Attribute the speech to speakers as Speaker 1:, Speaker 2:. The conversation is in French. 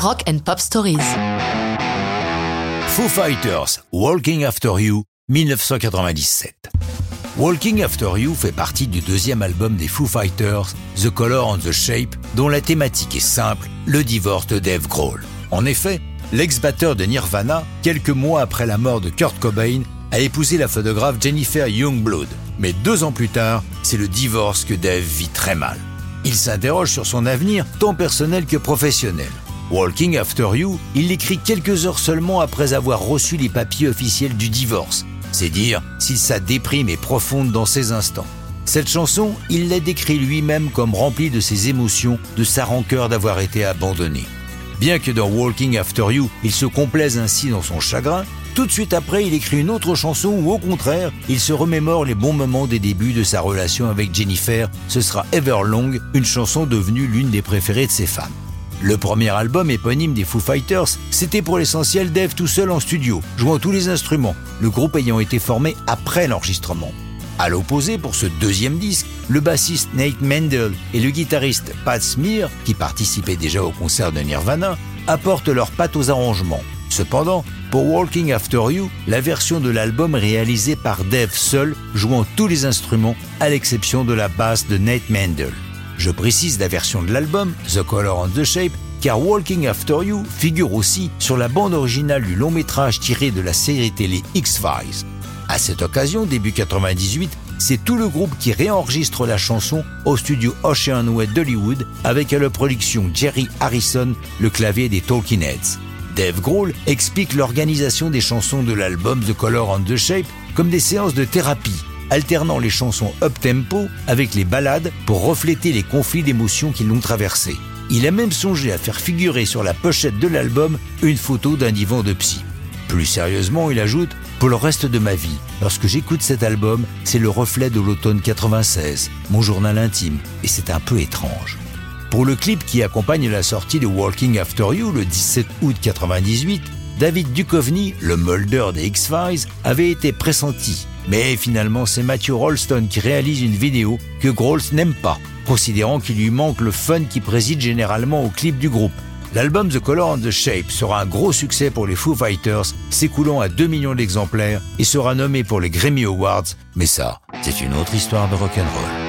Speaker 1: Rock and Pop Stories.
Speaker 2: Foo Fighters, Walking After You, 1997. Walking After You fait partie du deuxième album des Foo Fighters, The Color and the Shape, dont la thématique est simple, le divorce de Dave Grohl. En effet, l'ex-batteur de Nirvana, quelques mois après la mort de Kurt Cobain, a épousé la photographe Jennifer Youngblood. Mais deux ans plus tard, c'est le divorce que Dave vit très mal. Il s'interroge sur son avenir, tant personnel que professionnel. Walking After You, il l'écrit quelques heures seulement après avoir reçu les papiers officiels du divorce. C'est dire si sa déprime est profonde dans ces instants. Cette chanson, il l'a décrit lui-même comme remplie de ses émotions, de sa rancœur d'avoir été abandonné. Bien que dans Walking After You, il se complaise ainsi dans son chagrin, tout de suite après, il écrit une autre chanson où, au contraire, il se remémore les bons moments des débuts de sa relation avec Jennifer. Ce sera Everlong, une chanson devenue l'une des préférées de ses fans. Le premier album éponyme des Foo Fighters, c'était pour l'essentiel Dave tout seul en studio, jouant tous les instruments, le groupe ayant été formé après l'enregistrement. À l'opposé, pour ce deuxième disque, le bassiste Nate Mendel et le guitariste Pat Smear, qui participaient déjà au concert de Nirvana, apportent leur patte aux arrangements. Cependant, pour Walking After You, la version de l'album réalisée par Dave seul, jouant tous les instruments, à l'exception de la basse de Nate Mendel. Je précise la version de l'album, The Color and the Shape, car Walking After You figure aussi sur la bande originale du long métrage tiré de la série télé X-Files. À cette occasion, début 98, c'est tout le groupe qui réenregistre la chanson au studio Ocean Way d'Hollywood avec à la production Jerry Harrison, le clavier des Talking Heads. Dave Grohl explique l'organisation des chansons de l'album The Color and the Shape comme des séances de thérapie, alternant les chansons up-tempo avec les ballades pour refléter les conflits d'émotions qui l'ont traversé. Il a même songé à faire figurer sur la pochette de l'album une photo d'un divan de psy. Plus sérieusement, il ajoute Pour le reste de ma vie, lorsque j'écoute cet album, c'est le reflet de l'automne 96, mon journal intime, et c'est un peu étrange. Pour le clip qui accompagne la sortie de Walking After You le 17 août 98, David Duchovny, le Mulder des X-Files, avait été pressenti. Mais finalement, c'est Matthew Rolston qui réalise une vidéo que Grohl n'aime pas, considérant qu'il lui manque le fun qui préside généralement au clip du groupe. L'album The Color and the Shape sera un gros succès pour les Foo Fighters, s'écoulant à 2 millions d'exemplaires et sera nommé pour les Grammy Awards, mais ça, c'est une autre histoire de rock'n'roll.